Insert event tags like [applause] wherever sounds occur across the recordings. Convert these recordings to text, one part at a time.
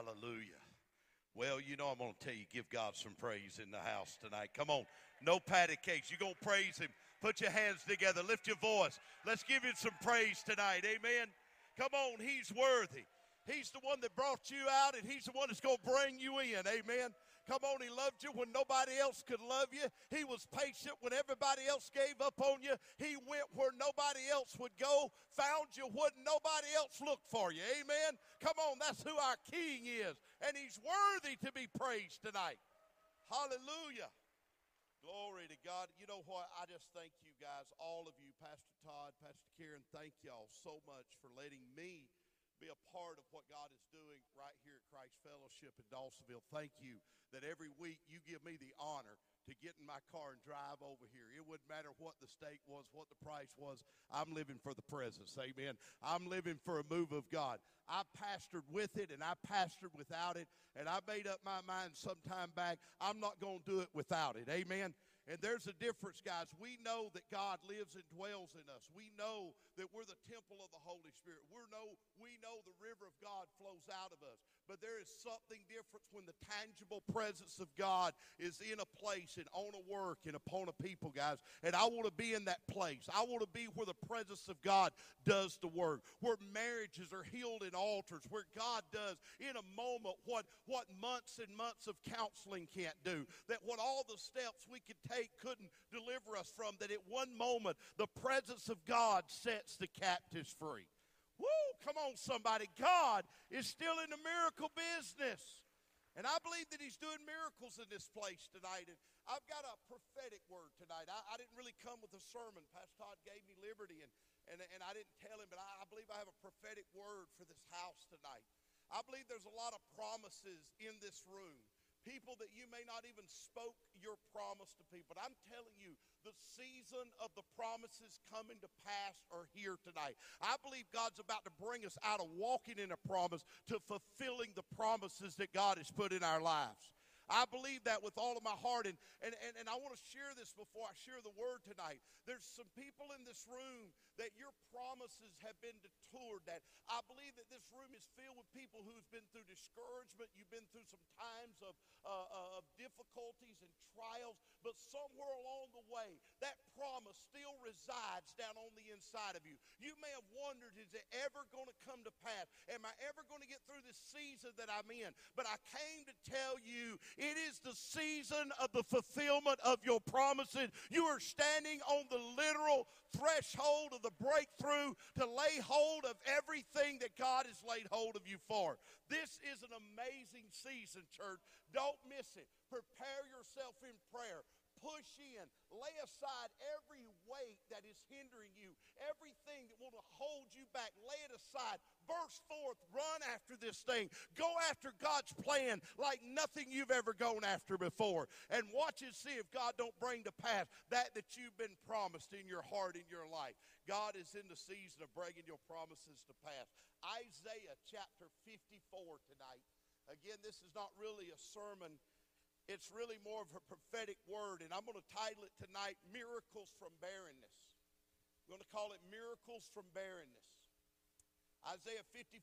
Hallelujah. Well, you know, I'm going to tell you, give God some praise in the house tonight. Come on. No patty cakes. You're going to praise Him. Put your hands together. Lift your voice. Let's give Him some praise tonight. Amen. Come on. He's worthy. He's the one that brought you out, and He's the one that's going to bring you in. Amen. Come on, He loved you when nobody else could love you. He was patient when everybody else gave up on you. He went where nobody else would go, found you when nobody else looked for you. Amen. Come on, that's who our King is, and He's worthy to be praised tonight. Hallelujah. Glory to God. You know what? I just thank you guys, all of you, Pastor Todd, Pastor Karen, thank y'all so much for letting me be a part of what God is doing right here at Christ Fellowship in Dawsonville. Thank you that every week you give me the honor to get in my car and drive over here. It wouldn't matter what the stake was, what the price was. I'm living for the presence. Amen. I'm living for a move of God. I pastored with it and I pastored without it. And I made up my mind some time back, I'm not going to do it without it. Amen. And there's a difference, guys. We know that God lives and dwells in us. We know that we're the temple of the Holy Spirit. We know, we know the river of God flows out of us. But there is something different when the tangible presence of God is in a place and on a work and upon a people, guys. And I want to be in that place. I want to be where the presence of God does the work, where marriages are healed in altars, where God does in a moment what, what months and months of counseling can't do. That what all the steps we could take couldn't deliver us from, that at one moment the presence of God sets the captives free. Woo! Come on, somebody. God is still in the miracle business. And I believe that he's doing miracles in this place tonight. And I've got a prophetic word tonight. I, I didn't really come with a sermon. Pastor Todd gave me liberty, and, and, and I didn't tell him, but I, I believe I have a prophetic word for this house tonight. I believe there's a lot of promises in this room people that you may not even spoke your promise to people. But I'm telling you, the season of the promises coming to pass are here tonight. I believe God's about to bring us out of walking in a promise to fulfilling the promises that God has put in our lives. I believe that with all of my heart. And, and, and, and I want to share this before I share the word tonight. There's some people in this room that your promises have been detoured. That I believe that this room is filled with people who've been through discouragement. You've been through some times of, uh, uh of difficulties and trials. But somewhere along the way, that promise still resides down on the inside of you. You may have wondered, is it ever going to come to pass? Am I ever going to get through this season that I'm in? But I came to tell you it is the season of the fulfillment of your promises. You are standing on the literal threshold of the breakthrough to lay hold of everything that God has laid hold of you for. This is an amazing season, church. Don't miss it. Prepare yourself in prayer push in, lay aside every weight that is hindering you, everything that will hold you back, lay it aside. Burst forth, run after this thing. Go after God's plan like nothing you've ever gone after before. And watch and see if God don't bring to pass that that you've been promised in your heart, in your life. God is in the season of bringing your promises to pass. Isaiah chapter 54 tonight. Again, this is not really a sermon it's really more of a prophetic word, and I'm going to title it tonight Miracles from Barrenness. I'm going to call it Miracles from Barrenness. Isaiah 54,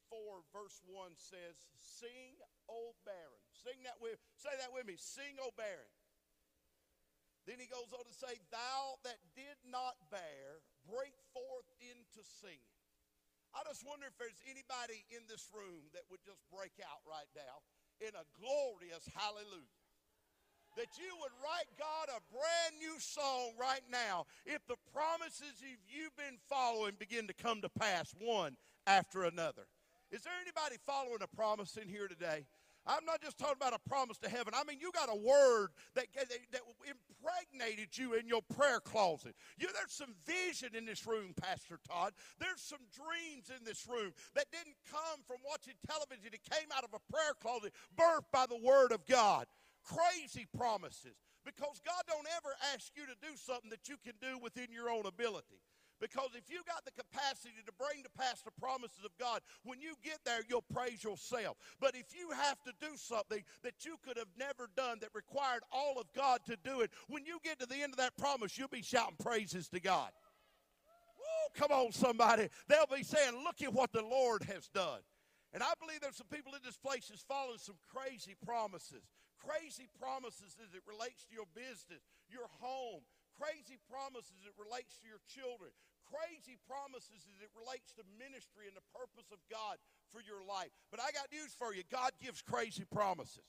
verse 1 says, Sing, O barren. Sing that with, say that with me. Sing, O barren. Then he goes on to say, Thou that did not bear, break forth into singing. I just wonder if there's anybody in this room that would just break out right now in a glorious hallelujah that you would write God a brand new song right now if the promises you've been following begin to come to pass one after another. Is there anybody following a promise in here today? I'm not just talking about a promise to heaven. I mean, you got a word that, that, impregnated you in your prayer closet. You, there's some vision in this room, Pastor Todd. There's some dreams in this room that didn't come from watching television. It came out of a prayer closet, birthed by the word of God crazy promises because God don't ever ask you to do something that you can do within your own ability. Because if you got the capacity to bring to pass the promises of God, when you get there, you'll praise yourself. But if you have to do something that you could have never done that required all of God to do it, when you get to the end of that promise, you'll be shouting praises to God. Woo, come on, somebody. They'll be saying, Look at what the Lord has done. And I believe there's some people in this place that's following some crazy promises. Crazy promises as it relates to your business, your home. Crazy promises as it relates to your children. Crazy promises as it relates to ministry and the purpose of God for your life. But I got news for you God gives crazy promises.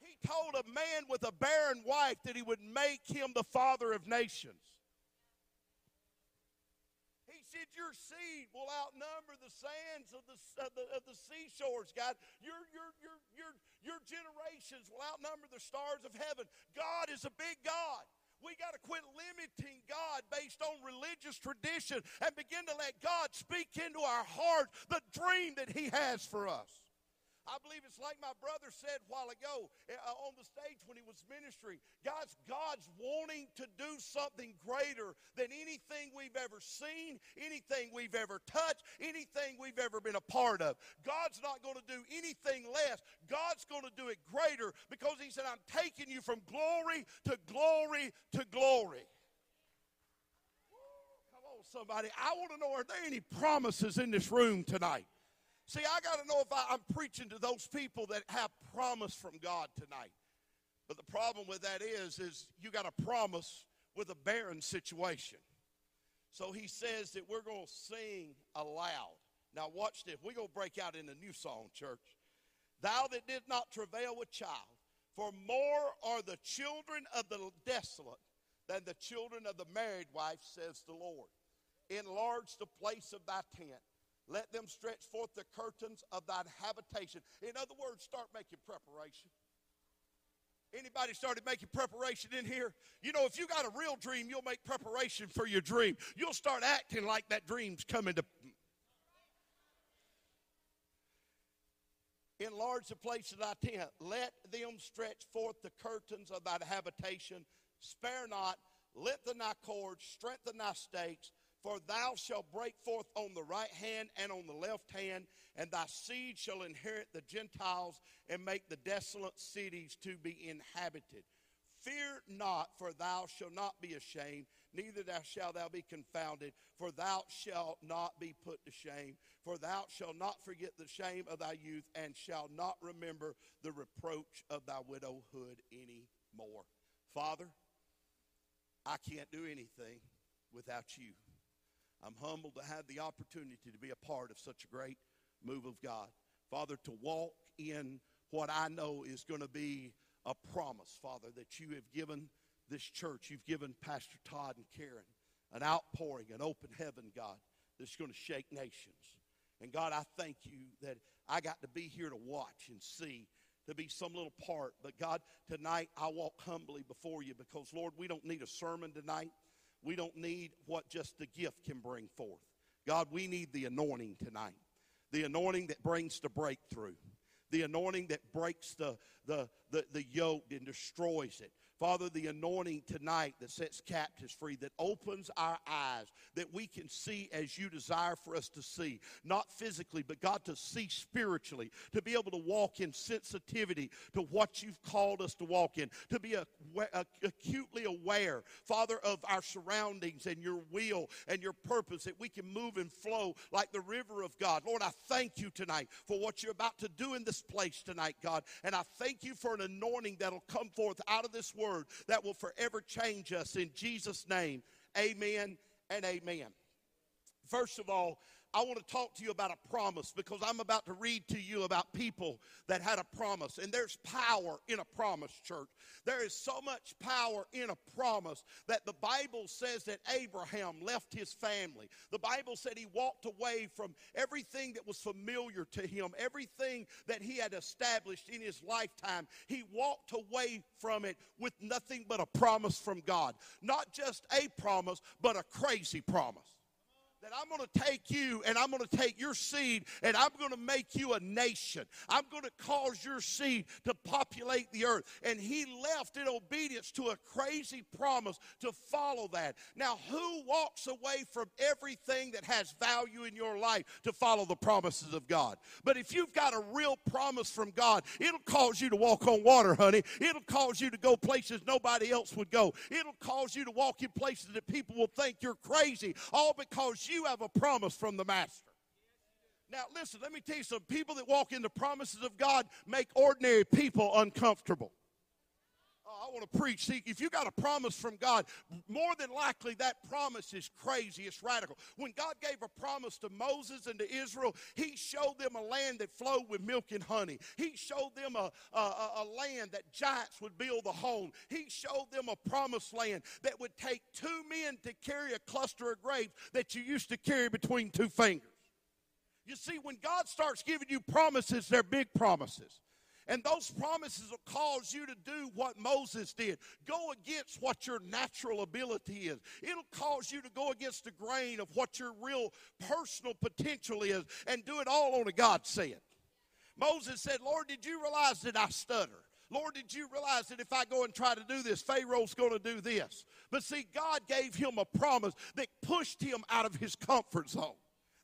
He told a man with a barren wife that he would make him the father of nations. Said, Your seed will outnumber the sands of the, of the, of the seashores, God. Your, your, your, your, your generations will outnumber the stars of heaven. God is a big God. We got to quit limiting God based on religious tradition and begin to let God speak into our heart the dream that He has for us. I believe it's like my brother said a while ago uh, on the stage when he was ministering. God's, God's wanting to do something greater than anything we've ever seen, anything we've ever touched, anything we've ever been a part of. God's not going to do anything less. God's going to do it greater because He said, I'm taking you from glory to glory to glory. Come on, somebody. I want to know are there any promises in this room tonight? See, I got to know if I, am preaching to those people that have promise from God tonight. But the problem with that is, is you got a promise with a barren situation. So he says that we're going to sing aloud. Now watch this. We're going to break out in a new song, church. Thou that did not travail with child, for more are the children of the desolate than the children of the married wife, says the Lord. Enlarge the place of thy tent let them stretch forth the curtains of thine habitation. In other words, start making preparation. Anybody started making preparation in here? You know, if you got a real dream, you'll make preparation for your dream. You'll start acting like that dream's coming to. Enlarge the place of thy tent. Let them stretch forth the curtains of thy habitation. Spare not. Lengthen thy cords. Strengthen thy stakes. For thou shalt break forth on the right hand and on the left hand, and thy seed shall inherit the Gentiles and make the desolate cities to be inhabited. Fear not, for thou shalt not be ashamed, neither shalt thou be confounded, for thou shalt not be put to shame. For thou shalt not forget the shame of thy youth, and shalt not remember the reproach of thy widowhood any more. Father, I can't do anything without you. I'm humbled to have the opportunity to be a part of such a great move of God. Father, to walk in what I know is going to be a promise, Father, that you have given this church. You've given Pastor Todd and Karen an outpouring, an open heaven, God, that's going to shake nations. And God, I thank you that I got to be here to watch and see, to be some little part. But God, tonight I walk humbly before you because, Lord, we don't need a sermon tonight. We don't need what just the gift can bring forth. God, we need the anointing tonight. The anointing that brings the breakthrough. The anointing that breaks the, the, the, the yoke and destroys it. Father, the anointing tonight that sets captives free, that opens our eyes, that we can see as you desire for us to see, not physically, but God to see spiritually, to be able to walk in sensitivity to what you've called us to walk in, to be acutely aware, Father, of our surroundings and your will and your purpose, that we can move and flow like the river of God. Lord, I thank you tonight for what you're about to do in this place tonight, God, and I thank you for an anointing that'll come forth out of this word word that will forever change us. In Jesus' name, amen and amen. First of all, I want to talk to you about a promise because I'm about to read to you about people that had a promise. And there's power in a promise, church. There is so much power in a promise that the Bible says that Abraham left his family. The Bible said he walked away from everything that was familiar to him, everything that he had established in his lifetime. He walked away from it with nothing but a promise from God. Not just a promise, but a crazy promise that I'm going to take you and I'm going to take your seed and I'm going to make you a nation. I'm going to cause your seed to populate the earth. And he left in obedience to a crazy promise to follow that. Now, who walks away from everything that has value in your life to follow the promises of God? But if you've got a real promise from God, it'll cause you to walk on water, honey. It'll cause you to go places nobody else would go. It'll cause you to walk in places that people will think you're crazy, all because you have a promise from the Master. Now, listen, let me tell you some people that walk in the promises of God make ordinary people uncomfortable. I want to preach. See, if you got a promise from God, more than likely that promise is crazy. It's radical. When God gave a promise to Moses and to Israel, He showed them a land that flowed with milk and honey. He showed them a, a, a land that giants would build a home. He showed them a promised land that would take two men to carry a cluster of grapes that you used to carry between two fingers. You see, when God starts giving you promises, they're big promises. And those promises will cause you to do what Moses did go against what your natural ability is. It'll cause you to go against the grain of what your real personal potential is and do it all on a God said. Moses said, Lord, did you realize that I stutter? Lord, did you realize that if I go and try to do this, Pharaoh's going to do this? But see, God gave him a promise that pushed him out of his comfort zone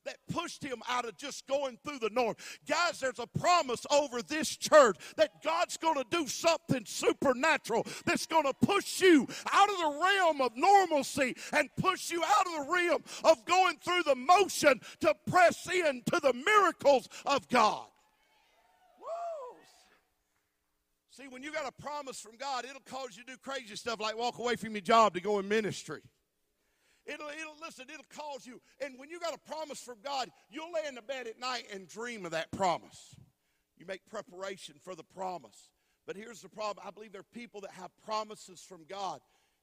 that pushed him out of just going through the norm. Guys, there's a promise over this church that God's going to do something supernatural that's going to push you out of the realm of normalcy and push you out of the realm of going through the motion to press in to the miracles of God. See, when you got a promise from God, it'll cause you to do crazy stuff like walk away from your job to go in ministry. It'll, it'll listen, it'll cause you. And when you got a promise from God, you'll lay in the bed at night and dream of that promise. You make preparation for the promise. But here's the problem I believe there are people that have promises from God,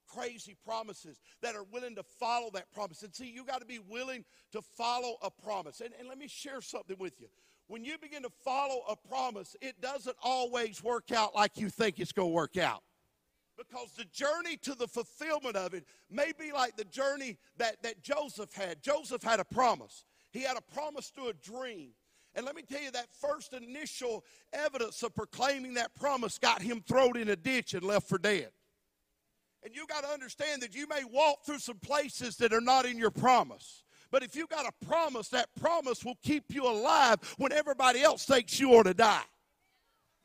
crazy promises, that are willing to follow that promise. And see, you got to be willing to follow a promise. And, and let me share something with you. When you begin to follow a promise, it doesn't always work out like you think it's going to work out. Because the journey to the fulfillment of it may be like the journey that, that Joseph had. Joseph had a promise, he had a promise to a dream. And let me tell you, that first initial evidence of proclaiming that promise got him thrown in a ditch and left for dead. And you got to understand that you may walk through some places that are not in your promise. But if you got a promise, that promise will keep you alive when everybody else thinks you ought to die.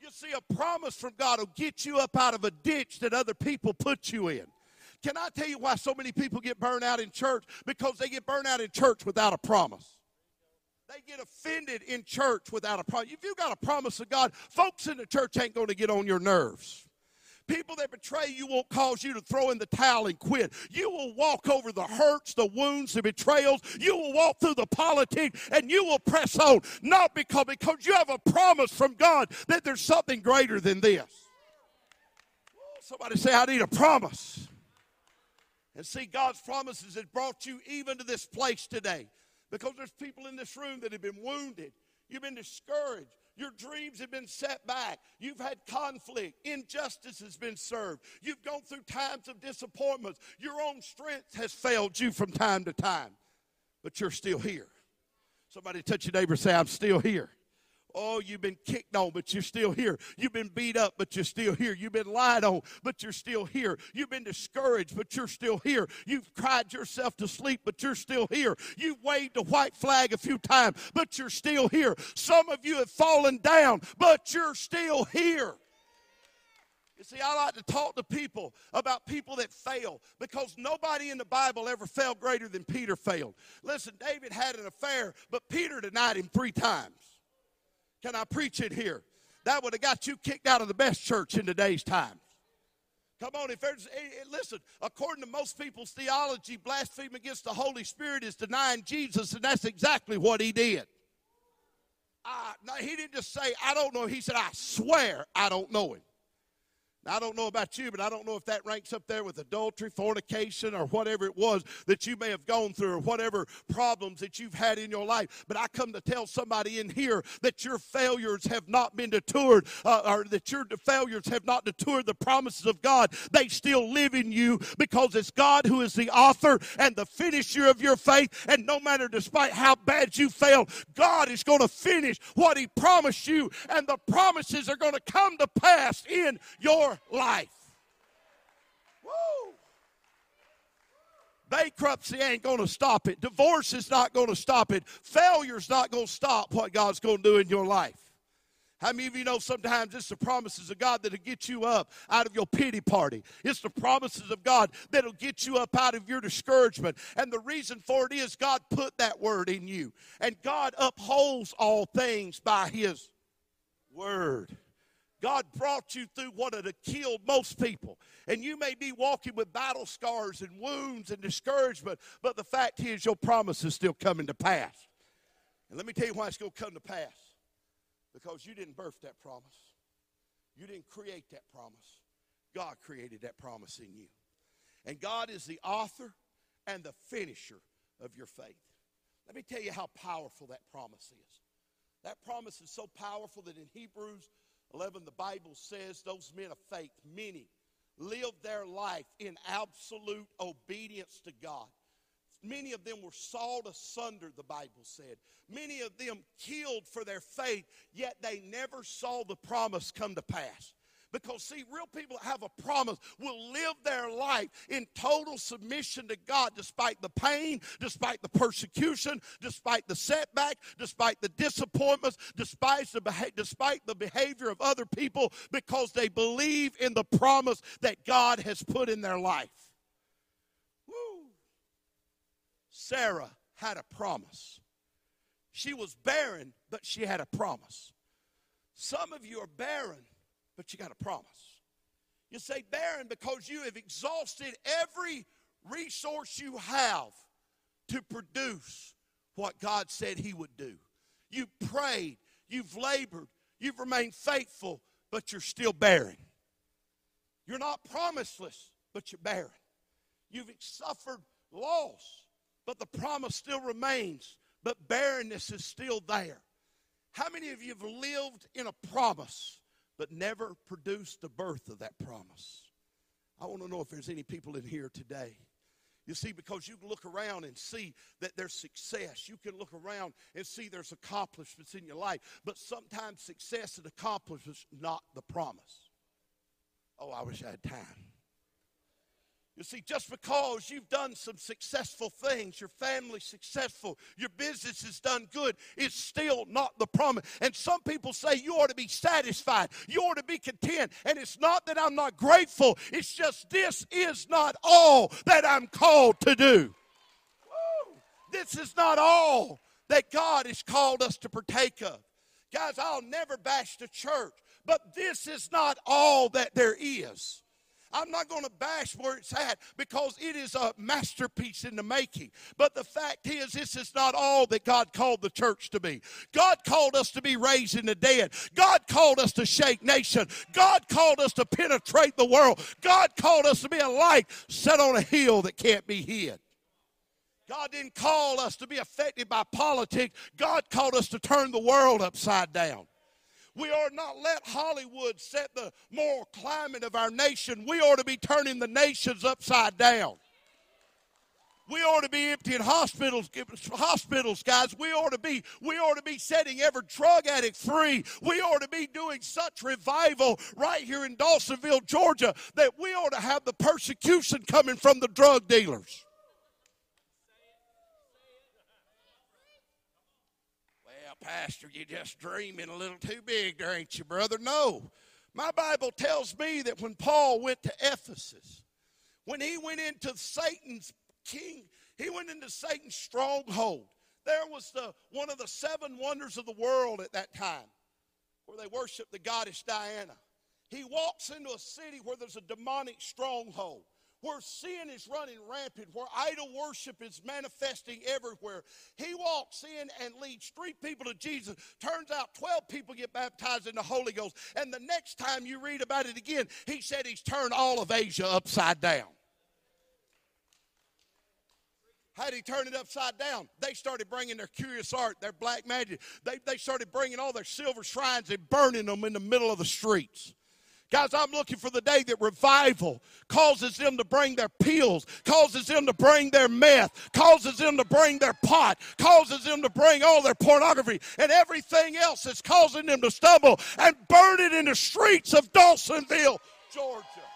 You see, a promise from God will get you up out of a ditch that other people put you in. Can I tell you why so many people get burned out in church? Because they get burned out in church without a promise. They get offended in church without a promise. If you've got a promise of God, folks in the church ain't going to get on your nerves. People that betray you won't cause you to throw in the towel and quit. You will walk over the hurts, the wounds, the betrayals. You will walk through the politics and you will press on. Not because, because you have a promise from God that there's something greater than this. Somebody say, I need a promise. And see, God's promises have brought you even to this place today. Because there's people in this room that have been wounded. You've been discouraged. Your dreams have been set back. You've had conflict. Injustice has been served. You've gone through times of disappointments. Your own strength has failed you from time to time. But you're still here. Somebody touch your neighbor say, I'm still here. Oh, you've been kicked on, but you're still here. You've been beat up, but you're still here. You've been lied on, but you're still here. You've been discouraged, but you're still here. You've cried yourself to sleep, but you're still here. You've waved a white flag a few times, but you're still here. Some of you have fallen down, but you're still here. You see, I like to talk to people about people that fail because nobody in the Bible ever failed greater than Peter failed. Listen, David had an affair, but Peter denied him three times. Can I preach it here? That would have got you kicked out of the best church in today's time. Come on, if there's, eh, eh, listen, according to most people's theology, blasphemy against the Holy Spirit is denying Jesus, and that's exactly what he did. I, he didn't just say, I don't know. He said, I swear I don't know him. I don't know about you, but I don't know if that ranks up there with adultery, fornication, or whatever it was that you may have gone through, or whatever problems that you've had in your life. But I come to tell somebody in here that your failures have not been detoured, uh, or that your failures have not detoured the promises of God. They still live in you because it's God who is the author and the finisher of your faith. And no matter despite how bad you fail, God is going to finish what He promised you, and the promises are going to come to pass in your life. Woo! Bankruptcy ain't going to stop it. Divorce is not going to stop it. Failure's not going to stop what God's going to do in your life. How many of you know sometimes it's the promises of God that'll get you up out of your pity party? It's the promises of God that'll get you up out of your discouragement. And the reason for it is God put that word in you. And God upholds all things by His word. God brought you through what had killed most people. And you may be walking with battle scars and wounds and discouragement, but the fact is your promise is still coming to pass. And let me tell you why it's going to come to pass. Because you didn't birth that promise. You didn't create that promise. God created that promise in you. And God is the author and the finisher of your faith. Let me tell you how powerful that promise is. That promise is so powerful that in Hebrews 11, the Bible says those men of faith, many, lived their life in absolute obedience to God. Many of them were sawed asunder, the Bible said. Many of them killed for their faith, yet they never saw the promise come to pass. Because, see, real people that have a promise will live their life in total submission to God despite the pain, despite the persecution, despite the setback, despite the disappointments, despite the, beha- despite the behavior of other people, because they believe in the promise that God has put in their life. Woo. Sarah had a promise. She was barren, but she had a promise. Some of you are barren, but you got a promise. You say barren because you have exhausted every resource you have to produce what God said He would do. You've prayed, you've labored, you've remained faithful, but you're still barren. You're not promiseless, but you're barren. You've suffered loss, but the promise still remains, but barrenness is still there. How many of you have lived in a promise but never produced the birth of that promise? I want to know if there's any people in here today. You see, because you can look around and see that there's success. You can look around and see there's accomplishments in your life. But sometimes success and accomplishments not the promise. Oh, I wish I had time. You see, just because you've done some successful things, your family's successful, your business has done good, it's still not the promise. And some people say you ought to be satisfied, you ought to be content. And it's not that I'm not grateful, it's just this is not all that I'm called to do. Woo! This is not all that God has called us to partake of. Guys, I'll never bash the church, but this is not all that there is. I'm not going to bash where it's at because it is a masterpiece in the making. But the fact is, this is not all that God called the church to be. God called us to be raising the dead. God called us to shake nation. God called us to penetrate the world. God called us to be a light set on a hill that can't be hid. God didn't call us to be affected by politics. God called us to turn the world upside down. We ought not let Hollywood set the moral climate of our nation. We ought to be turning the nations upside down. We ought to be emptying hospitals, hospitals, guys. We ought to be, we ought to be setting every drug addict free. We ought to be doing such revival right here in Dawsonville, Georgia, that we ought to have the persecution coming from the drug dealers. Pastor, you're just dreaming a little too big there, ain't you, brother? No. My Bible tells me that when Paul went to Ephesus, when he went into Satan's king, he went into Satan's stronghold. There was the one of the seven wonders of the world at that time, where they worshiped the goddess Diana. He walks into a city where there's a demonic stronghold where sin is running rampant, where idol worship is manifesting everywhere. He walks in and leads three people to Jesus. Turns out 12 people get baptized in the Holy Ghost. And the next time you read about it again, he said he's turned all of Asia upside down. How did he turn it upside down? They started bringing their curious art, their black magic. They, they started bringing all their silver shrines and burning them in the middle of the streets. Guys, I'm looking for the day that revival causes them to bring their pills, causes them to bring their meth, causes them to bring their pot, causes them to bring all their pornography and everything else that's causing them to stumble and burn it in the streets of Dawsonville, Georgia.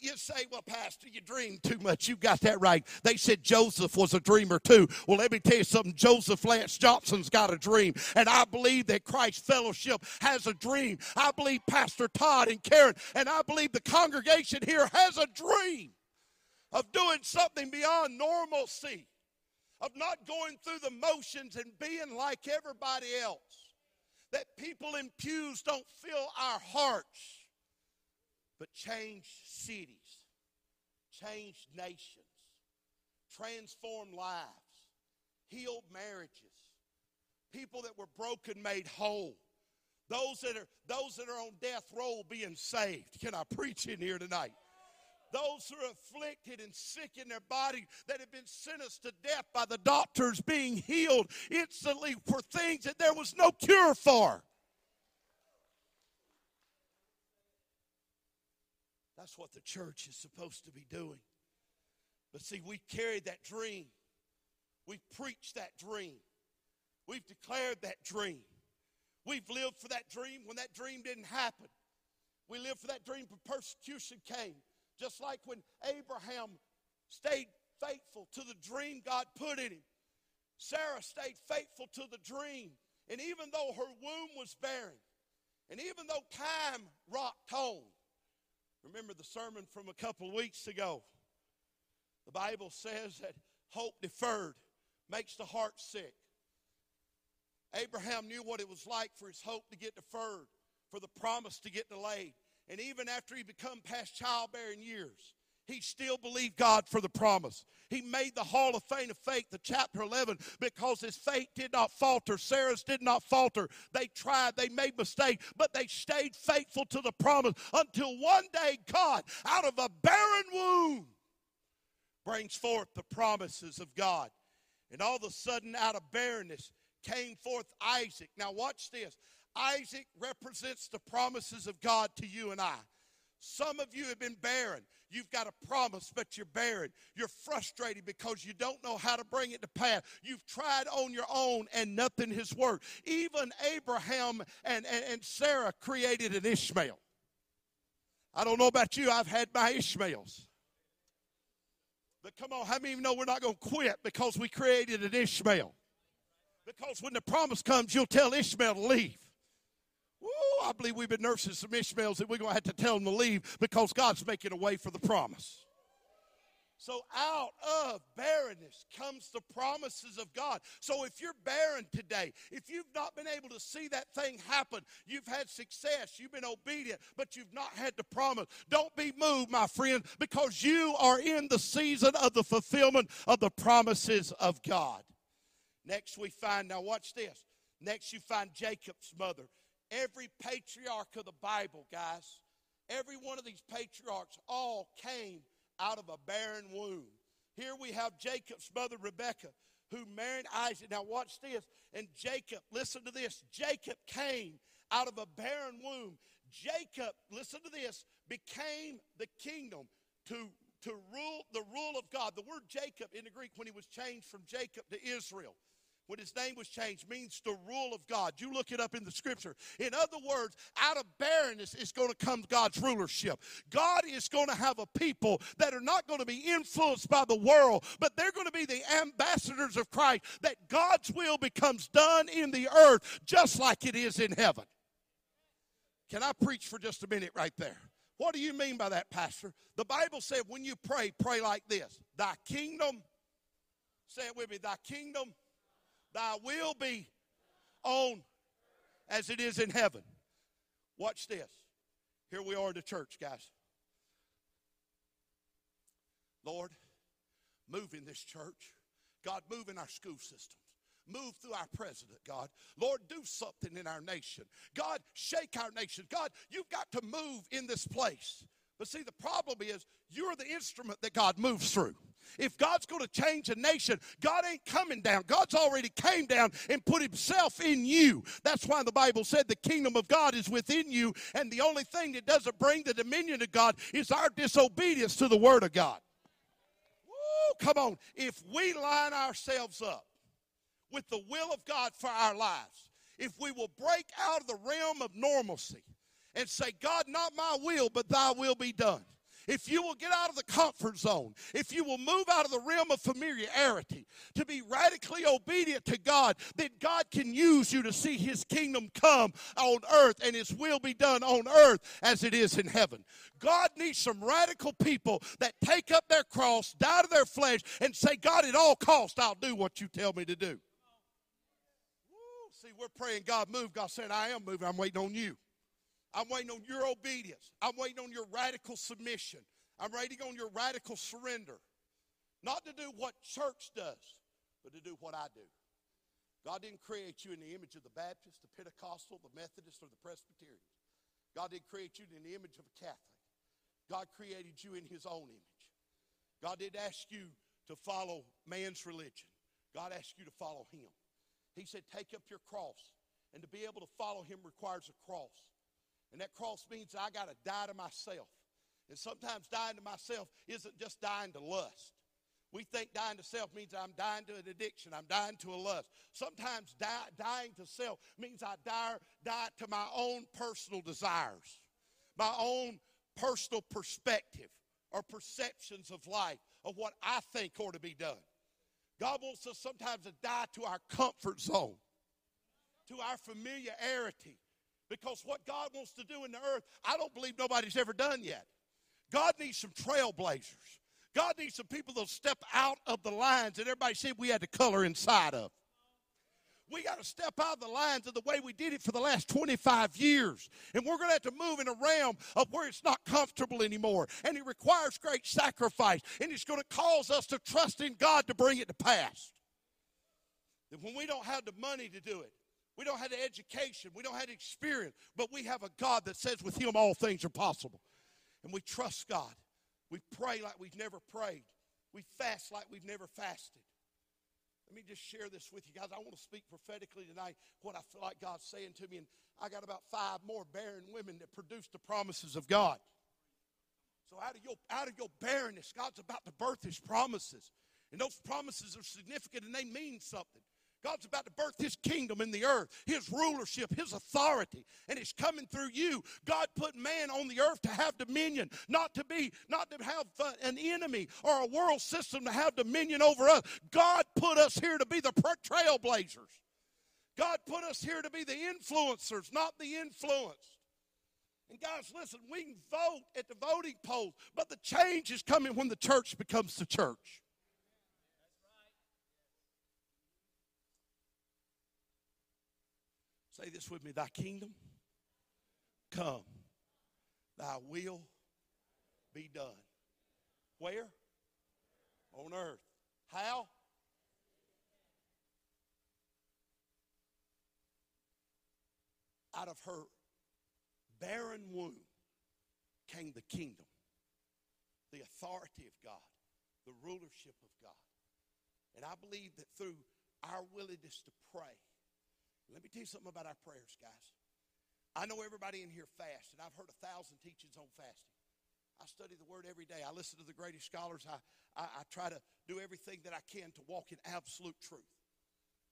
You say, well, Pastor, you dream too much. You got that right. They said Joseph was a dreamer too. Well, let me tell you something. Joseph Lance Johnson's got a dream. And I believe that Christ Fellowship has a dream. I believe Pastor Todd and Karen, and I believe the congregation here has a dream of doing something beyond normalcy, of not going through the motions and being like everybody else. That people in pews don't fill our hearts but change cities, change nations, transform lives, healed marriages, people that were broken made whole. Those that are those that are on death row being saved. Can I preach in here tonight? Those who are afflicted and sick in their body that have been sentenced to death by the doctors being healed instantly for things that there was no cure for. That's what the church is supposed to be doing. But see, we carried that dream. We've preached that dream. We've declared that dream. We've lived for that dream when that dream didn't happen. We lived for that dream when persecution came. Just like when Abraham stayed faithful to the dream God put in him. Sarah stayed faithful to the dream. And even though her womb was barren, and even though time rocked home, Remember the sermon from a couple weeks ago. The Bible says that hope deferred makes the heart sick. Abraham knew what it was like for his hope to get deferred, for the promise to get delayed. And even after he become past childbearing years, he still believed God for the promise. He made the hall of fame of faith, the chapter 11, because his faith did not falter. Sarah's did not falter. They tried, they made mistakes, but they stayed faithful to the promise until one day God, out of a barren womb, brings forth the promises of God. And all of a sudden, out of barrenness, came forth Isaac. Now, watch this. Isaac represents the promises of God to you and I. Some of you have been barren. You've got a promise, but you're barren. You're frustrated because you don't know how to bring it to pass. You've tried on your own and nothing has worked. Even Abraham and, and, and Sarah created an Ishmael. I don't know about you, I've had my Ishmaels. But come on, how many of you know we're not going to quit because we created an Ishmael? Because when the promise comes, you'll tell Ishmael to leave. I believe we've been nursing some Ishmaels that we're going to have to tell them to leave because God's making a way for the promise. So out of barrenness comes the promises of God. So if you're barren today, if you've not been able to see that thing happen, you've had success, you've been obedient, but you've not had the promise, don't be moved, my friend, because you are in the season of the fulfillment of the promises of God. Next we find, now watch this. Next you find Jacob's mother. Every patriarch of the Bible, guys, every one of these patriarchs all came out of a barren womb. Here we have Jacob's mother, Rebekah, who married Isaac. Now, watch this. And Jacob, listen to this Jacob came out of a barren womb. Jacob, listen to this, became the kingdom to, to rule the rule of God. The word Jacob in the Greek, when he was changed from Jacob to Israel, when his name was changed means the rule of God. You look it up in the scripture. In other words, out of barrenness is going to come God's rulership. God is going to have a people that are not going to be influenced by the world, but they're going to be the ambassadors of Christ, that God's will becomes done in the earth just like it is in heaven. Can I preach for just a minute right there? What do you mean by that, Pastor? The Bible said when you pray, pray like this Thy kingdom, say it with me, Thy kingdom Thy will be on as it is in heaven. Watch this. Here we are at the church, guys. Lord, move in this church. God, move in our school systems. Move through our president, God. Lord, do something in our nation. God, shake our nation. God, you've got to move in this place. But see, the problem is you're the instrument that God moves through. If God's going to change a nation, God ain't coming down. God's already came down and put himself in you. That's why the Bible said the kingdom of God is within you, and the only thing that doesn't bring the dominion of God is our disobedience to the word of God. Woo, come on. If we line ourselves up with the will of God for our lives, if we will break out of the realm of normalcy and say, God, not my will, but thy will be done if you will get out of the comfort zone, if you will move out of the realm of familiarity to be radically obedient to God, then God can use you to see His kingdom come on earth and His will be done on earth as it is in heaven. God needs some radical people that take up their cross, die to their flesh, and say, God, at all costs, I'll do what you tell me to do. See, we're praying, God, move. God said, I am moving. I'm waiting on you. I'm waiting on your obedience. I'm waiting on your radical submission. I'm waiting on your radical surrender. Not to do what church does, but to do what I do. God didn't create you in the image of the Baptist, the Pentecostal, the Methodist, or the Presbyterian. God didn't create you in the image of a Catholic. God created you in His own image. God didn't ask you to follow man's religion. God asked you to follow Him. He said, Take up your cross. And to be able to follow Him requires a cross. And that cross means I got to die to myself. And sometimes dying to myself isn't just dying to lust. We think dying to self means I'm dying to an addiction, I'm dying to a lust. Sometimes die, dying to self means I die, die to my own personal desires, my own personal perspective or perceptions of life, of what I think ought to be done. God wants us sometimes to die to our comfort zone, to our familiarity, because what God wants to do in the earth, I don't believe nobody's ever done yet. God needs some trailblazers. God needs some people that'll step out of the lines that everybody said we had to color inside of. We got to step out of the lines of the way we did it for the last 25 years. And we're going to have to move in a realm of where it's not comfortable anymore. And it requires great sacrifice. And it's going to cause us to trust in God to bring it to pass. And when we don't have the money to do it, we don't have the education. We don't have the experience. But we have a God that says with Him all things are possible. And we trust God. We pray like we've never prayed. We fast like we've never fasted. Let me just share this with you guys. I want to speak prophetically tonight what I feel like God's saying to me. And I got about five more barren women that produce the promises of God. So out of your out of your barrenness, God's about to birth his promises. And those promises are significant and they mean something. God's about to birth his kingdom in the earth, his rulership, his authority, and it's coming through you. God put man on the earth to have dominion, not to be, not to have uh, an enemy or a world system to have dominion over us. God put us here to be the trailblazers. God put us here to be the influencers, not the influenced. And guys, listen, we can vote at the voting polls, but the change is coming when the church becomes the church. Say this with me Thy kingdom come, Thy will be done. Where? On earth. How? Out of her barren womb came the kingdom, the authority of God, the rulership of God. And I believe that through our willingness to pray, let me tell you something about our prayers, guys. I know everybody in here fasts, and I've heard a thousand teachings on fasting. I study the Word every day. I listen to the greatest scholars. I, I, I try to do everything that I can to walk in absolute truth.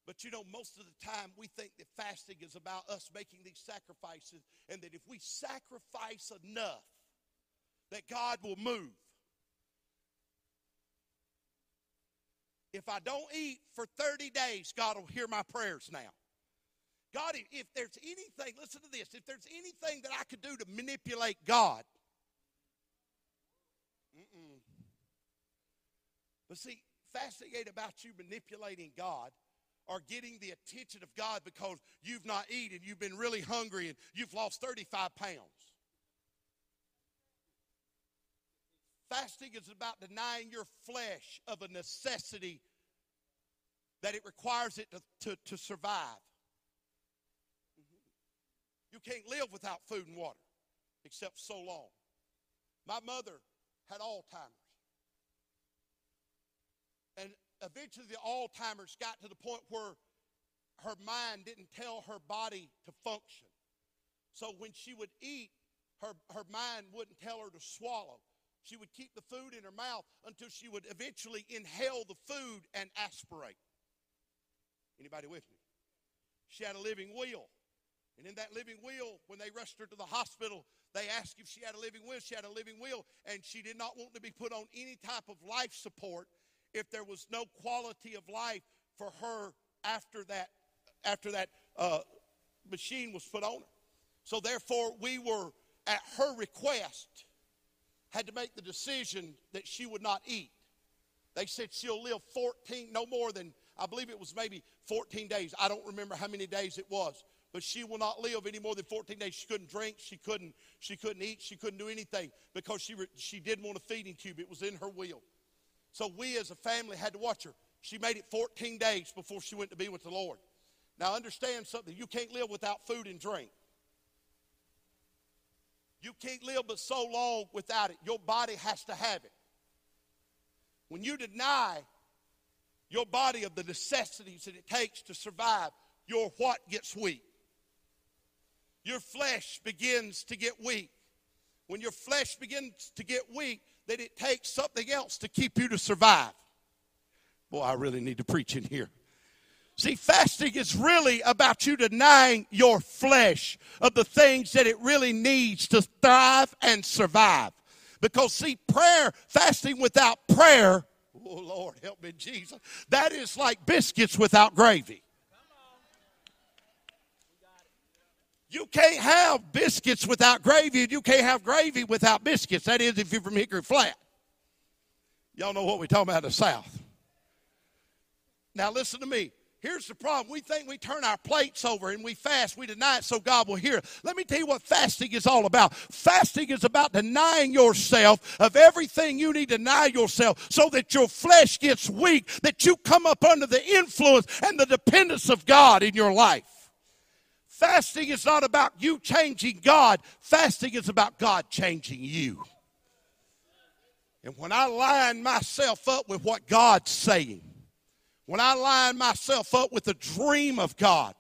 But you know, most of the time we think that fasting is about us making these sacrifices, and that if we sacrifice enough, that God will move. If I don't eat for 30 days, God will hear my prayers now. God, if there's anything, listen to this, if there's anything that I could do to manipulate God, mm-mm. but see, fasting ain't about you manipulating God or getting the attention of God because you've not eaten, you've been really hungry, and you've lost 35 pounds. Fasting is about denying your flesh of a necessity that it requires it to, to, to survive. You can't live without food and water except so long. My mother had Alzheimer's. And eventually the Alzheimer's got to the point where her mind didn't tell her body to function. So when she would eat, her, her mind wouldn't tell her to swallow. She would keep the food in her mouth until she would eventually inhale the food and aspirate. Anybody with me? She had a living will. And in that living will, when they rushed her to the hospital, they asked if she had a living will. She had a living will, and she did not want to be put on any type of life support if there was no quality of life for her after that after that uh, machine was put on her. So therefore, we were at her request had to make the decision that she would not eat. They said she'll live 14, no more than I believe it was maybe 14 days. I don't remember how many days it was but she will not live any more than 14 days. She couldn't drink, she couldn't, she couldn't eat, she couldn't do anything because she, re, she didn't want a feeding tube. It was in her will. So we as a family had to watch her. She made it 14 days before she went to be with the Lord. Now understand something. You can't live without food and drink. You can't live but so long without it. Your body has to have it. When you deny your body of the necessities that it takes to survive, your what gets weak? Your flesh begins to get weak. When your flesh begins to get weak, then it takes something else to keep you to survive. Boy, I really need to preach in here. See, fasting is really about you denying your flesh of the things that it really needs to thrive and survive. Because, see, prayer, fasting without prayer, oh Lord, help me, Jesus, that is like biscuits without gravy. You can't have biscuits without gravy, and you can't have gravy without biscuits. That is, if you're from Hickory Flat. Y'all know what we're talking about in the South. Now, listen to me. Here's the problem. We think we turn our plates over and we fast, we deny it so God will hear. Let me tell you what fasting is all about. Fasting is about denying yourself of everything you need to deny yourself so that your flesh gets weak, that you come up under the influence and the dependence of God in your life. Fasting is not about you changing God, fasting is about God changing you. And when I line myself up with what God's saying, when I line myself up with the dream of God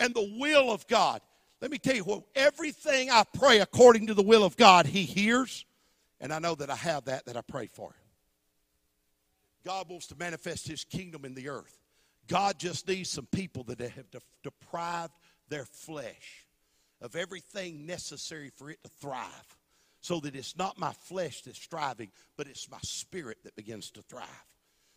and the will of God, let me tell you what, everything I pray according to the will of God, He hears, and I know that I have that that I pray for. God wants to manifest His kingdom in the earth. God just needs some people that have deprived their flesh of everything necessary for it to thrive. So that it's not my flesh that's striving, but it's my spirit that begins to thrive.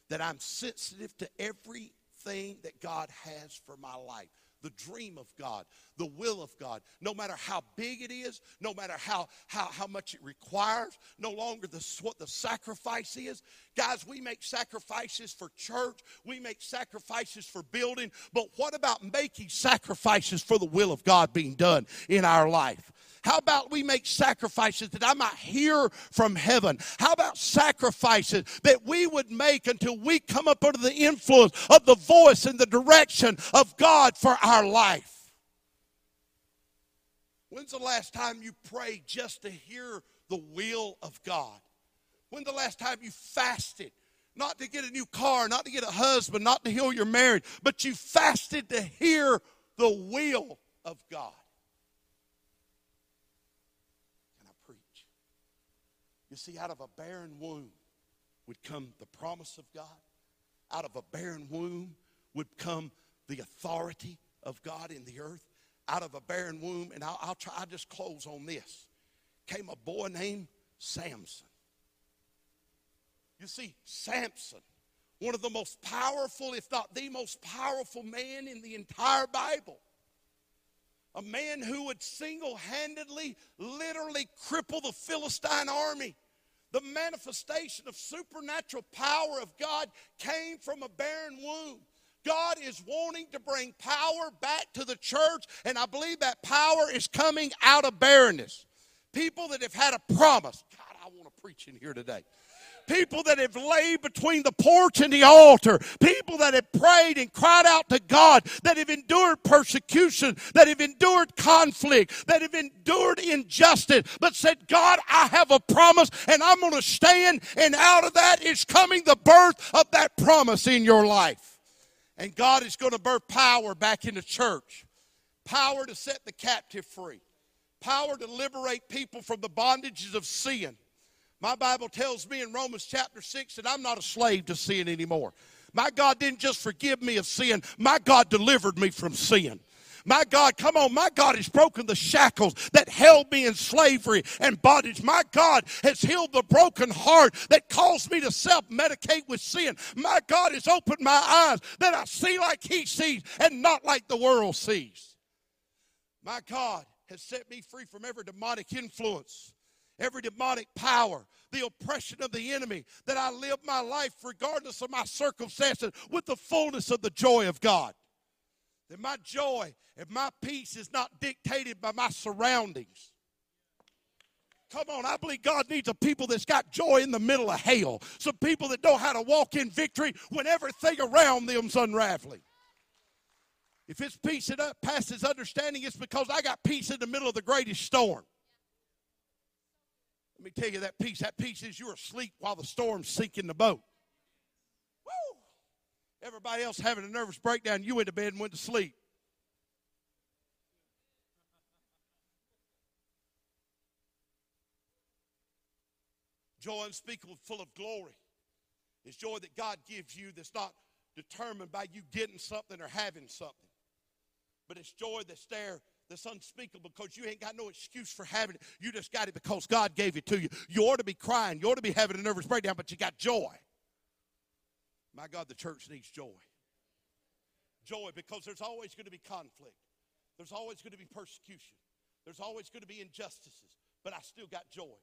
That I'm sensitive to everything that God has for my life the dream of God, the will of God, no matter how big it is, no matter how, how, how much it requires, no longer the, what the sacrifice is. Guys, we make sacrifices for church, we make sacrifices for building, but what about making sacrifices for the will of God being done in our life? How about we make sacrifices that I might hear from heaven? How about sacrifices that we would make until we come up under the influence of the voice and the direction of God for our life? When's the last time you prayed just to hear the will of God? When's the last time you fasted? Not to get a new car, not to get a husband, not to heal your marriage, but you fasted to hear the will of God. You see, out of a barren womb would come the promise of God. Out of a barren womb would come the authority of God in the earth. Out of a barren womb, and I'll, I'll try, I'll just close on this, came a boy named Samson. You see, Samson, one of the most powerful, if not the most powerful man in the entire Bible a man who would single handedly, literally cripple the Philistine army. The manifestation of supernatural power of God came from a barren womb. God is wanting to bring power back to the church, and I believe that power is coming out of barrenness. People that have had a promise. God, I want to preach in here today people that have laid between the porch and the altar, people that have prayed and cried out to God, that have endured persecution, that have endured conflict, that have endured injustice, but said, God, I have a promise and I'm going to stand, and out of that is coming the birth of that promise in your life. And God is going to birth power back in the church. Power to set the captive free, power to liberate people from the bondages of sin my Bible tells me in Romans chapter 6 that I'm not a slave to sin anymore. My God didn't just forgive me of sin, my God delivered me from sin. My God, come on, my God has broken the shackles that held me in slavery and bondage. My God has healed the broken heart that caused me to self medicate with sin. My God has opened my eyes that I see like He sees and not like the world sees. My God has set me free from every demonic influence, every demonic power, the oppression of the enemy, that I live my life regardless of my circumstances with the fullness of the joy of God. That my joy and my peace is not dictated by my surroundings. Come on, I believe God needs a people that's got joy in the middle of hell. Some people that know how to walk in victory when everything around them's unraveling. If it's peace that passes understanding, it's because I got peace in the middle of the greatest storm. Let me tell you that peace. That peace is you're asleep while the storm's sinking the boat. Woo! Everybody else having a nervous breakdown, you went to bed and went to sleep. Joy unspeakable, full of glory. It's joy that God gives you that's not determined by you getting something or having something. But it's joy that's there that's unspeakable because you ain't got no excuse for having it. You just got it because God gave it to you. You ought to be crying. You ought to be having a nervous breakdown, but you got joy. My God, the church needs joy. Joy because there's always going to be conflict. There's always going to be persecution. There's always going to be injustices, but I still got joy.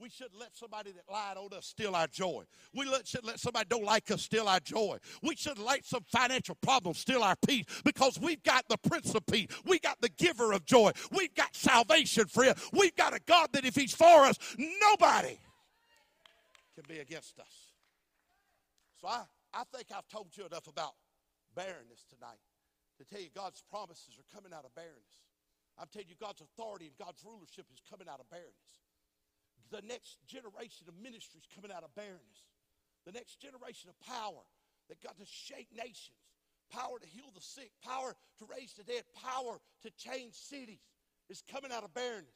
We shouldn't let somebody that lied on us steal our joy. We shouldn't let somebody don't like us steal our joy. We shouldn't let some financial problem steal our peace because we've got the Prince of Peace. We got the giver of joy. We've got salvation you. We've got a God that if He's for us, nobody can be against us. So I, I think I've told you enough about barrenness tonight to tell you God's promises are coming out of barrenness. I'm telling you God's authority and God's rulership is coming out of barrenness the next generation of ministries coming out of barrenness, the next generation of power that got to shake nations, power to heal the sick, power to raise the dead, power to change cities is coming out of barrenness.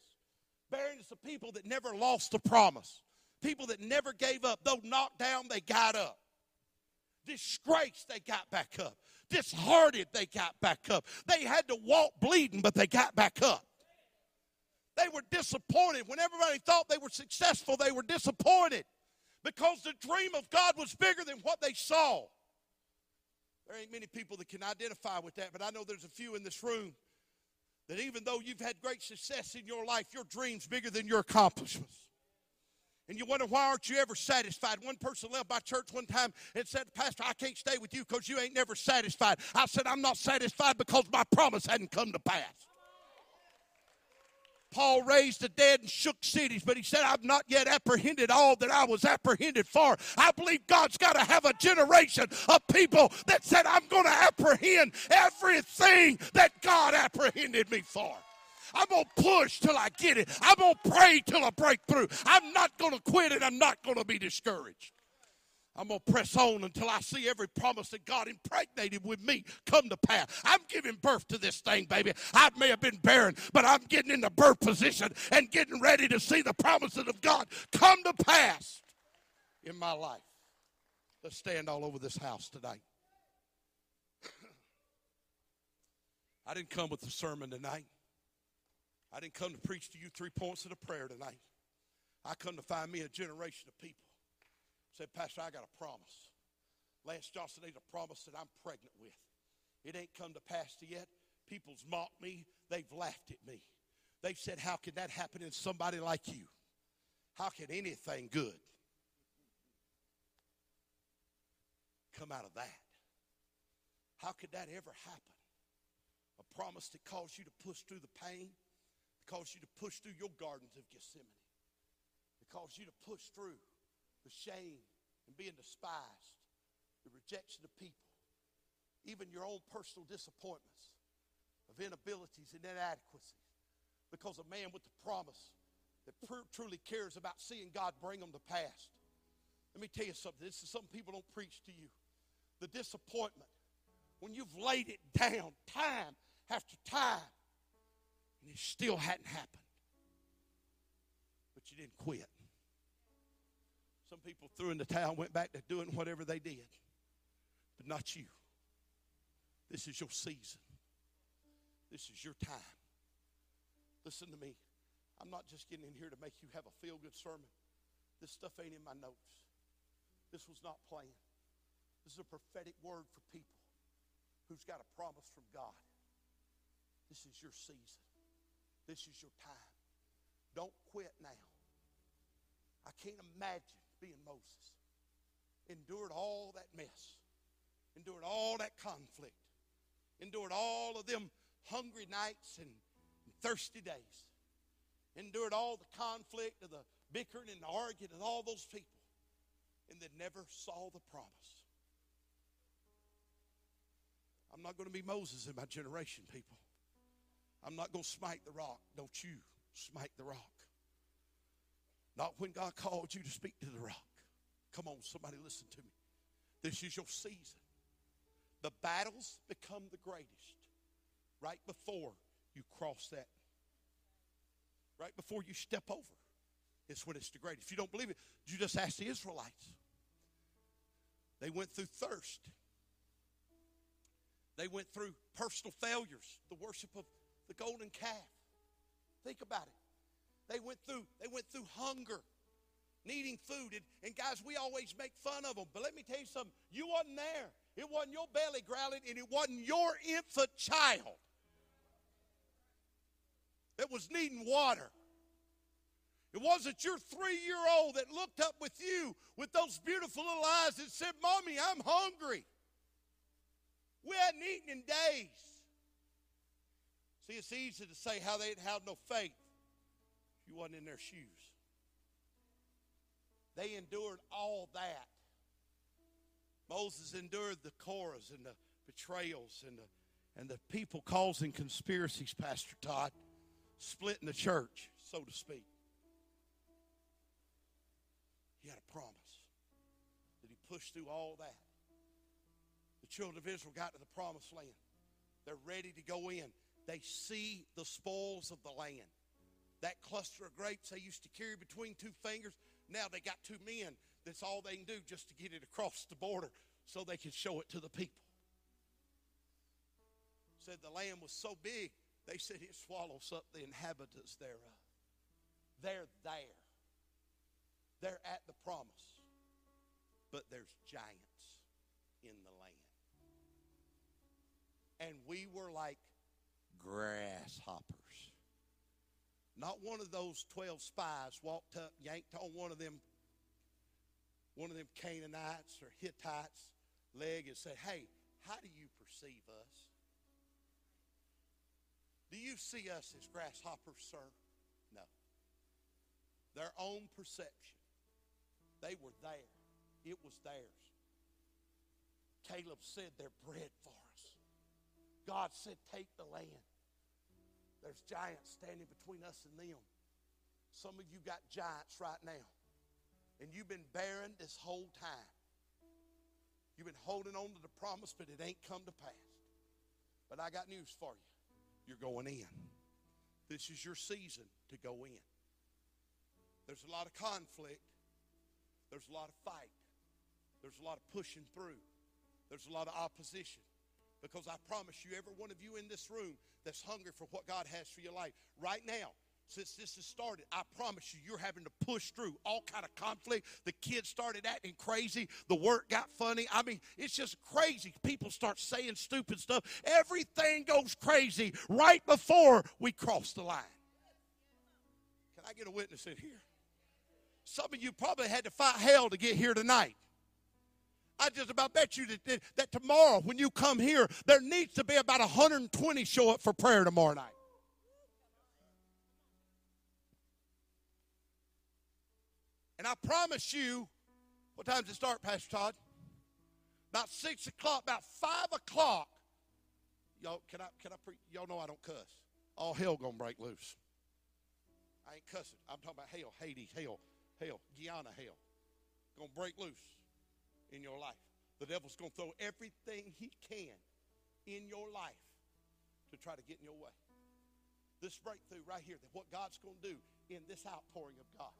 Barrenness of people that never lost the promise, people that never gave up. Though knocked down, they got up. Disgraced, they got back up. Disheartened, they got back up. They had to walk bleeding, but they got back up. They were disappointed. When everybody thought they were successful, they were disappointed because the dream of God was bigger than what they saw. There ain't many people that can identify with that, but I know there's a few in this room that even though you've had great success in your life, your dream's bigger than your accomplishments. And you wonder why aren't you ever satisfied? One person left my church one time and said, Pastor, I can't stay with you because you ain't never satisfied. I said, I'm not satisfied because my promise hadn't come to pass. Paul raised the dead and shook cities, but he said, I've not yet apprehended all that I was apprehended for. I believe God's got to have a generation of people that said, I'm going to apprehend everything that God apprehended me for. I'm going to push till I get it. I'm going to pray till I break through. I'm not going to quit and I'm not going to be discouraged. I'm going to press on until I see every promise that God impregnated with me come to pass. I'm giving birth to this thing, baby. I may have been barren, but I'm getting in the birth position and getting ready to see the promises of God come to pass in my life. Let's stand all over this house tonight. [clears throat] I didn't come with a sermon tonight. I didn't come to preach to you three points of a prayer tonight. I come to find me a generation of people said, Pastor, I got a promise. Lance Johnson ain't a promise that I'm pregnant with. It ain't come to pass yet. People's mocked me. They've laughed at me. They've said, How can that happen in somebody like you? How can anything good come out of that? How could that ever happen? A promise that caused you to push through the pain, that caused you to push through your gardens of Gethsemane, it caused you to push through the shame and being despised, the rejection of people, even your own personal disappointments of inabilities and inadequacies. Because a man with the promise that pr- truly cares about seeing God bring them to pass. Let me tell you something. This is something people don't preach to you. The disappointment, when you've laid it down time after time, and it still hadn't happened, but you didn't quit. Some people threw in the towel, went back to doing whatever they did. But not you. This is your season. This is your time. Listen to me. I'm not just getting in here to make you have a feel good sermon. This stuff ain't in my notes. This was not planned. This is a prophetic word for people who's got a promise from God. This is your season. This is your time. Don't quit now. I can't imagine being Moses. Endured all that mess, endured all that conflict, endured all of them hungry nights and thirsty days, endured all the conflict of the bickering and the arguing and all those people, and then never saw the promise. I'm not going to be Moses in my generation, people. I'm not going to smite the rock. Don't you smite the rock. Not when God called you to speak to the rock. Come on, somebody listen to me. This is your season. The battles become the greatest right before you cross that. Right before you step over. It's when it's the greatest. If you don't believe it, you just ask the Israelites. They went through thirst. They went through personal failures, the worship of the golden calf. Think about it. They went through, they went through hunger, needing food. And, and guys, we always make fun of them. But let me tell you something. You wasn't there. It wasn't your belly growling, and it wasn't your infant child that was needing water. It wasn't your three year old that looked up with you with those beautiful little eyes and said, Mommy, I'm hungry. We hadn't eaten in days. See, it's easy to say how they have no faith you wasn't in their shoes. They endured all that. Moses endured the Korahs and the betrayals and the, and the people causing conspiracies, Pastor Todd, splitting the church, so to speak. He had a promise that he pushed through all that. The children of Israel got to the promised land. They're ready to go in. They see the spoils of the land. That cluster of grapes they used to carry between two fingers, now they got two men. That's all they can do just to get it across the border so they can show it to the people. Said the land was so big, they said it swallows up the inhabitants thereof. They're there. They're at the promise. But there's giants in the land. And we were like grasshoppers. Not one of those 12 spies walked up, yanked on one of them, one of them Canaanites or Hittites leg and said, Hey, how do you perceive us? Do you see us as grasshoppers, sir? No. Their own perception. They were there. It was theirs. Caleb said they're bread for us. God said, Take the land. There's giants standing between us and them. Some of you got giants right now. And you've been barren this whole time. You've been holding on to the promise, but it ain't come to pass. But I got news for you. You're going in. This is your season to go in. There's a lot of conflict. There's a lot of fight. There's a lot of pushing through. There's a lot of opposition. Because I promise you, every one of you in this room that's hungry for what God has for your life, right now, since this has started, I promise you, you're having to push through all kind of conflict. The kids started acting crazy. The work got funny. I mean, it's just crazy. People start saying stupid stuff. Everything goes crazy right before we cross the line. Can I get a witness in here? Some of you probably had to fight hell to get here tonight. I just about bet you that, that tomorrow when you come here, there needs to be about 120 show up for prayer tomorrow night. And I promise you, what time does it start, Pastor Todd? About six o'clock, about five o'clock. Y'all, can I can I y'all know I don't cuss. All hell gonna break loose. I ain't cussing. I'm talking about hell, Hades, hell, hell, Gehenna, hell. Gonna break loose in your life. The devil's going to throw everything he can in your life to try to get in your way. This breakthrough right here, that what God's going to do in this outpouring of God,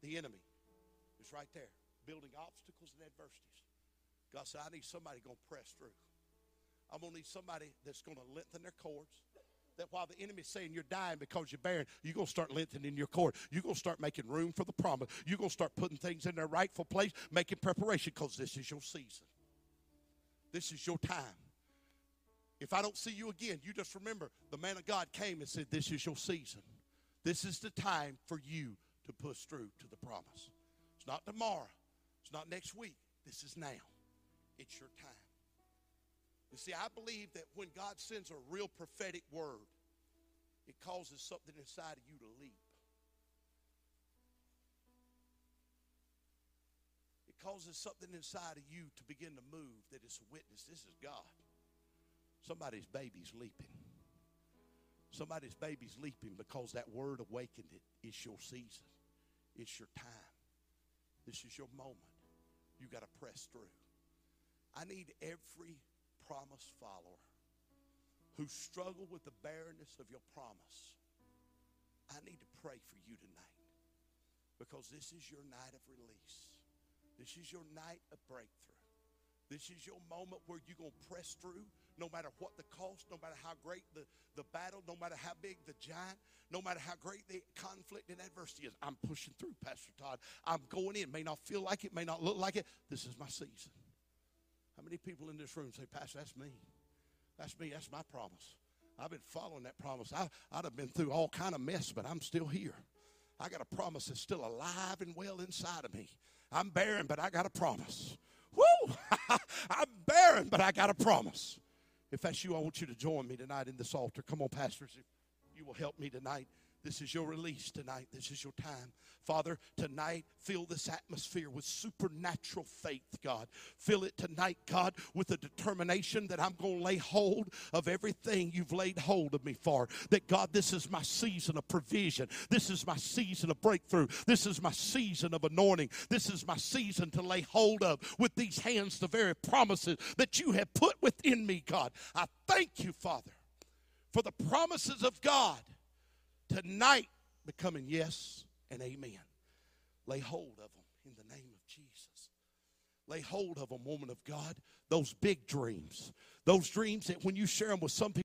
the enemy is right there, building obstacles and adversities. God said, I need somebody going to press through. I'm going to need somebody that's going to lengthen their cords. That while the enemy's saying you're dying because you're barren, you're going to start lengthening your cord. You're going to start making room for the promise. You're going to start putting things in their rightful place, making preparation because this is your season. This is your time. If I don't see you again, you just remember the man of God came and said, This is your season. This is the time for you to push through to the promise. It's not tomorrow, it's not next week. This is now. It's your time. You see, I believe that when God sends a real prophetic word, it causes something inside of you to leap. It causes something inside of you to begin to move that is a witness. This is God. Somebody's baby's leaping. Somebody's baby's leaping because that word awakened it. It's your season. It's your time. This is your moment. You got to press through. I need every promise follower who struggle with the barrenness of your promise. I need to pray for you tonight because this is your night of release. This is your night of breakthrough. This is your moment where you're going to press through no matter what the cost, no matter how great the, the battle, no matter how big the giant, no matter how great the conflict and adversity is. I'm pushing through, Pastor Todd. I'm going in. May not feel like it, may not look like it. This is my season. How many people in this room say, Pastor, that's me? That's me. That's my promise. I've been following that promise. I, I'd have been through all kind of mess, but I'm still here. I got a promise that's still alive and well inside of me. I'm barren, but I got a promise. Woo! [laughs] I'm barren, but I got a promise. If that's you, I want you to join me tonight in this altar. Come on, pastors. You will help me tonight. This is your release tonight. This is your time. Father, tonight, fill this atmosphere with supernatural faith, God. Fill it tonight, God, with a determination that I'm going to lay hold of everything you've laid hold of me for. That, God, this is my season of provision. This is my season of breakthrough. This is my season of anointing. This is my season to lay hold of with these hands the very promises that you have put within me, God. I thank you, Father, for the promises of God tonight becoming yes and amen. Lay hold of them in the name of Jesus. Lay hold of them, woman of God. Those big dreams, those dreams that when you share them with some people,